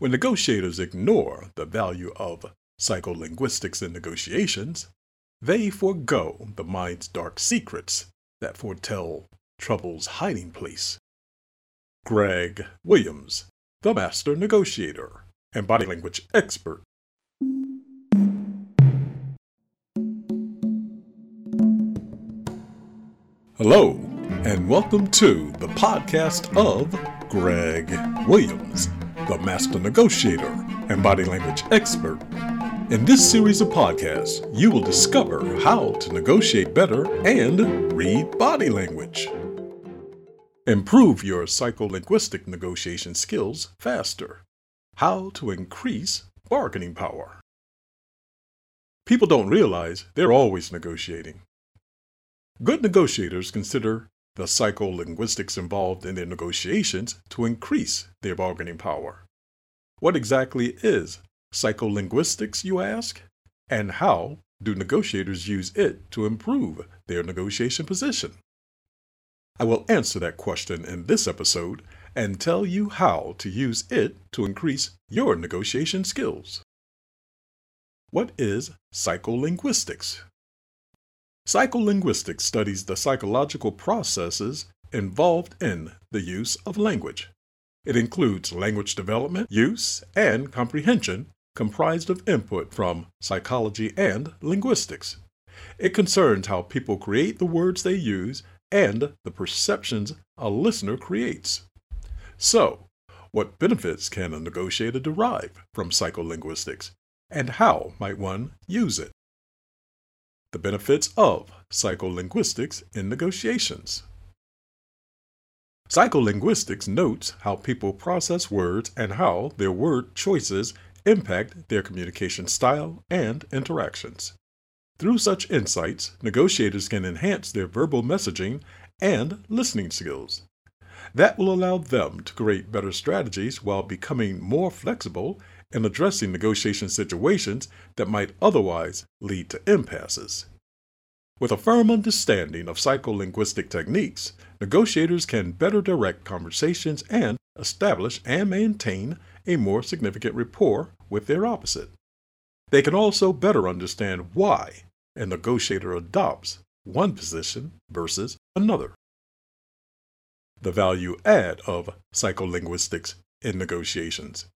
When negotiators ignore the value of psycholinguistics in negotiations, they forego the mind's dark secrets that foretell trouble's hiding place. Greg Williams, the master negotiator and body language expert. Hello, and welcome to the podcast of Greg Williams, the master negotiator and body language expert. In this series of podcasts, you will discover how to negotiate better and read body language. Improve your psycholinguistic negotiation skills faster. How to increase bargaining power. People don't realize they're always negotiating. Good negotiators consider the psycholinguistics involved in their negotiations to increase their bargaining power. What exactly is psycholinguistics, you ask? And how do negotiators use it to improve their negotiation position? I will answer that question in this episode and tell you how to use it to increase your negotiation skills. What is psycholinguistics? Psycholinguistics studies the psychological processes involved in the use of language. It includes language development, use, and comprehension comprised of input from psychology and linguistics. It concerns how people create the words they use and the perceptions a listener creates. So, what benefits can a negotiator derive from psycholinguistics, and how might one use it? The benefits of psycholinguistics in negotiations. Psycholinguistics notes how people process words and how their word choices impact their communication style and interactions. Through such insights, negotiators can enhance their verbal messaging and listening skills. That will allow them to create better strategies while becoming more flexible in addressing negotiation situations that might otherwise lead to impasses. With a firm understanding of psycholinguistic techniques, negotiators can better direct conversations and establish and maintain a more significant rapport with their opposite. They can also better understand why a negotiator adopts one position versus another. The value add of psycholinguistics in negotiations.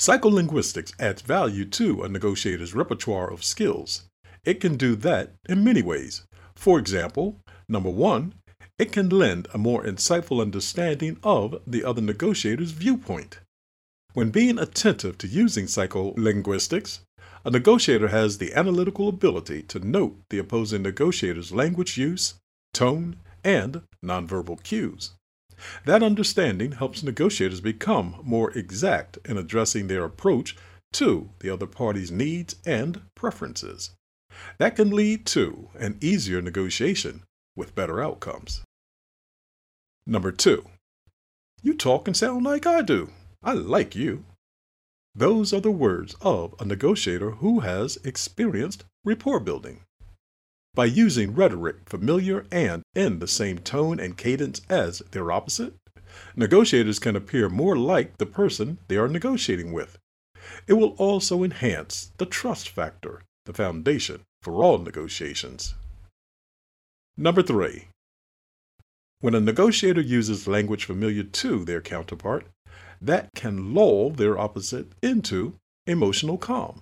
Psycholinguistics adds value to a negotiator's repertoire of skills. It can do that in many ways. For example, number one, it can lend a more insightful understanding of the other negotiator's viewpoint. When being attentive to using psycholinguistics, a negotiator has the analytical ability to note the opposing negotiator's language use, tone, and nonverbal cues. That understanding helps negotiators become more exact in addressing their approach to the other party's needs and preferences. That can lead to an easier negotiation with better outcomes. Number two, you talk and sound like I do. I like you. Those are the words of a negotiator who has experienced rapport building. By using rhetoric familiar and in the same tone and cadence as their opposite, negotiators can appear more like the person they are negotiating with. It will also enhance the trust factor, the foundation for all negotiations. Number three, when a negotiator uses language familiar to their counterpart, that can lull their opposite into emotional calm.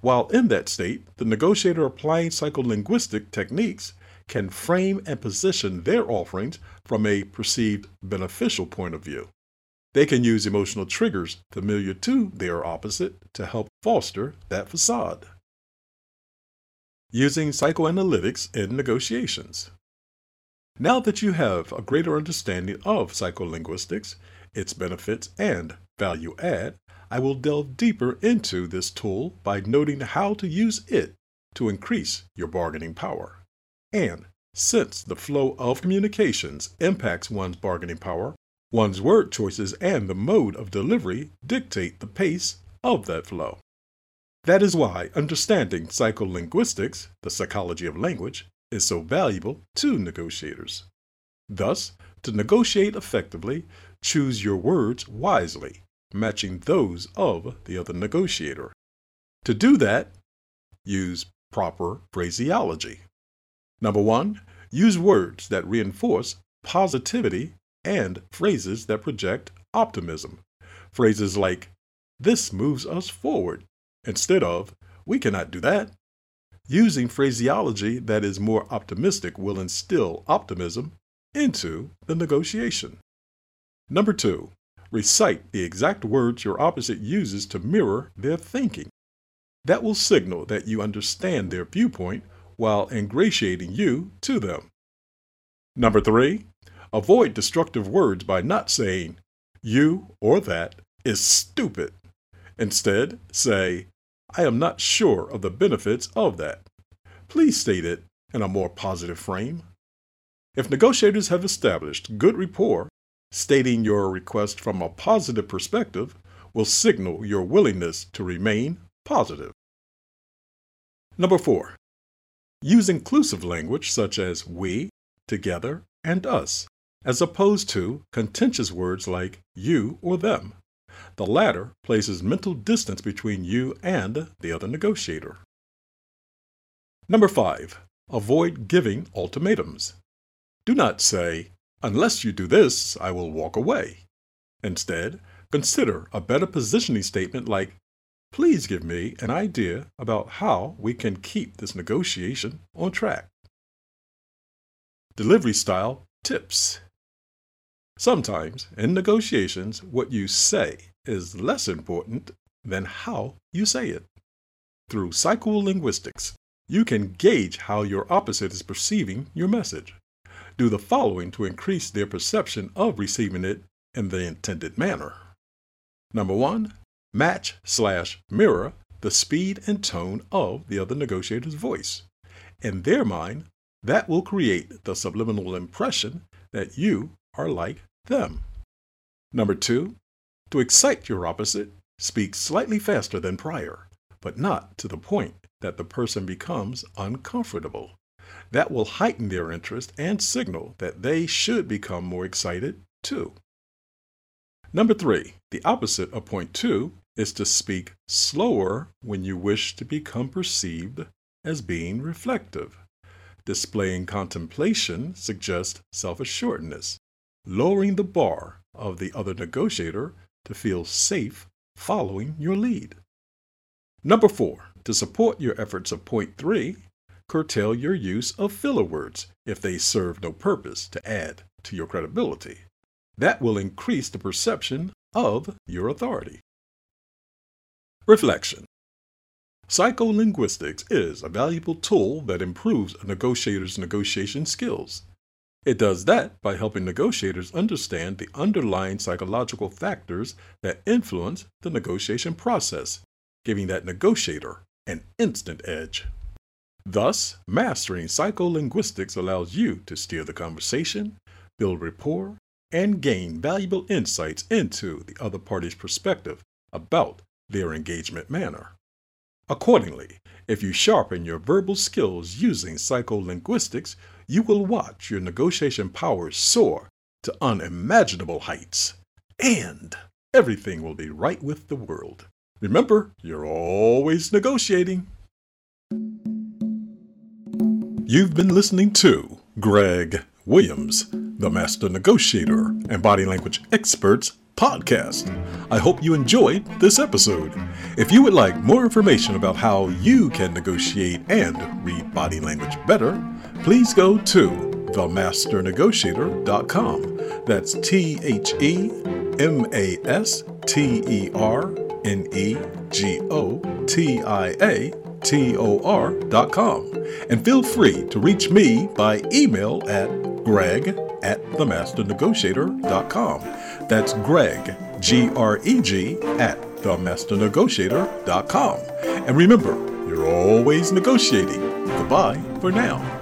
While in that state, the negotiator applying psycholinguistic techniques can frame and position their offerings from a perceived beneficial point of view. They can use emotional triggers familiar to their opposite to help foster that facade. Using psychoanalytics in negotiations. Now that you have a greater understanding of psycholinguistics, its benefits, and value add, I will delve deeper into this tool by noting how to use it to increase your bargaining power. And since the flow of communications impacts one's bargaining power, one's word choices and the mode of delivery dictate the pace of that flow. That is why understanding psycholinguistics, the psychology of language, is so valuable to negotiators. Thus, to negotiate effectively, choose your words wisely matching those of the other negotiator. To do that, use proper phraseology. Number one, use words that reinforce positivity and phrases that project optimism. Phrases like, this moves us forward, instead of, we cannot do that. Using phraseology that is more optimistic will instill optimism into the negotiation. Number two, recite the exact words your opposite uses to mirror their thinking. That will signal that you understand their viewpoint while ingratiating you to them. Number three, avoid destructive words by not saying, you or that is stupid. Instead, say, I am not sure of the benefits of that. Please state it in a more positive frame. If negotiators have established good rapport, stating your request from a positive perspective will signal your willingness to remain positive. Number four, use inclusive language such as we, together, and us, as opposed to contentious words like you or them. The latter places mental distance between you and the other negotiator. Number five, avoid giving ultimatums. Do not say, unless you do this, I will walk away. Instead, consider a better positioning statement like, please give me an idea about how we can keep this negotiation on track. Delivery style tips. Sometimes in negotiations, what you say is less important than how you say it. Through psycholinguistics, you can gauge how your opposite is perceiving your message do the following to increase their perception of receiving it in the intended manner. Number one, match slash mirror the speed and tone of the other negotiator's voice. In their mind, that will create the subliminal impression that you are like them. Number two, to excite your opposite, speak slightly faster than prior, but not to the point that the person becomes uncomfortable. That will heighten their interest and signal that they should become more excited too. Number three, the opposite of point two is to speak slower when you wish to become perceived as being reflective. Displaying contemplation suggests self assuredness, lowering the bar of the other negotiator to feel safe following your lead. Number four, to support your efforts of point three, curtail your use of filler words if they serve no purpose to add to your credibility. That will increase the perception of your authority. Reflection Psycholinguistics is a valuable tool that improves a negotiator's negotiation skills. It does that by helping negotiators understand the underlying psychological factors that influence the negotiation process, giving that negotiator an instant edge. Thus, mastering psycholinguistics allows you to steer the conversation, build rapport, and gain valuable insights into the other party's perspective about their engagement manner. Accordingly, if you sharpen your verbal skills using psycholinguistics, you will watch your negotiation powers soar to unimaginable heights, and everything will be right with the world. Remember, you're always negotiating. You've been listening to Greg Williams, the Master Negotiator and Body Language Experts podcast. I hope you enjoyed this episode. If you would like more information about how you can negotiate and read body language better, please go to themasternegotiator.com. That's T H E M A S T E R N E G O T I A T-O-R.com. And feel free to reach me by email at greg at themasternegotiator.com. That's Greg, G-R-E-G, at themasternegotiator.com. And remember, you're always negotiating. Goodbye for now.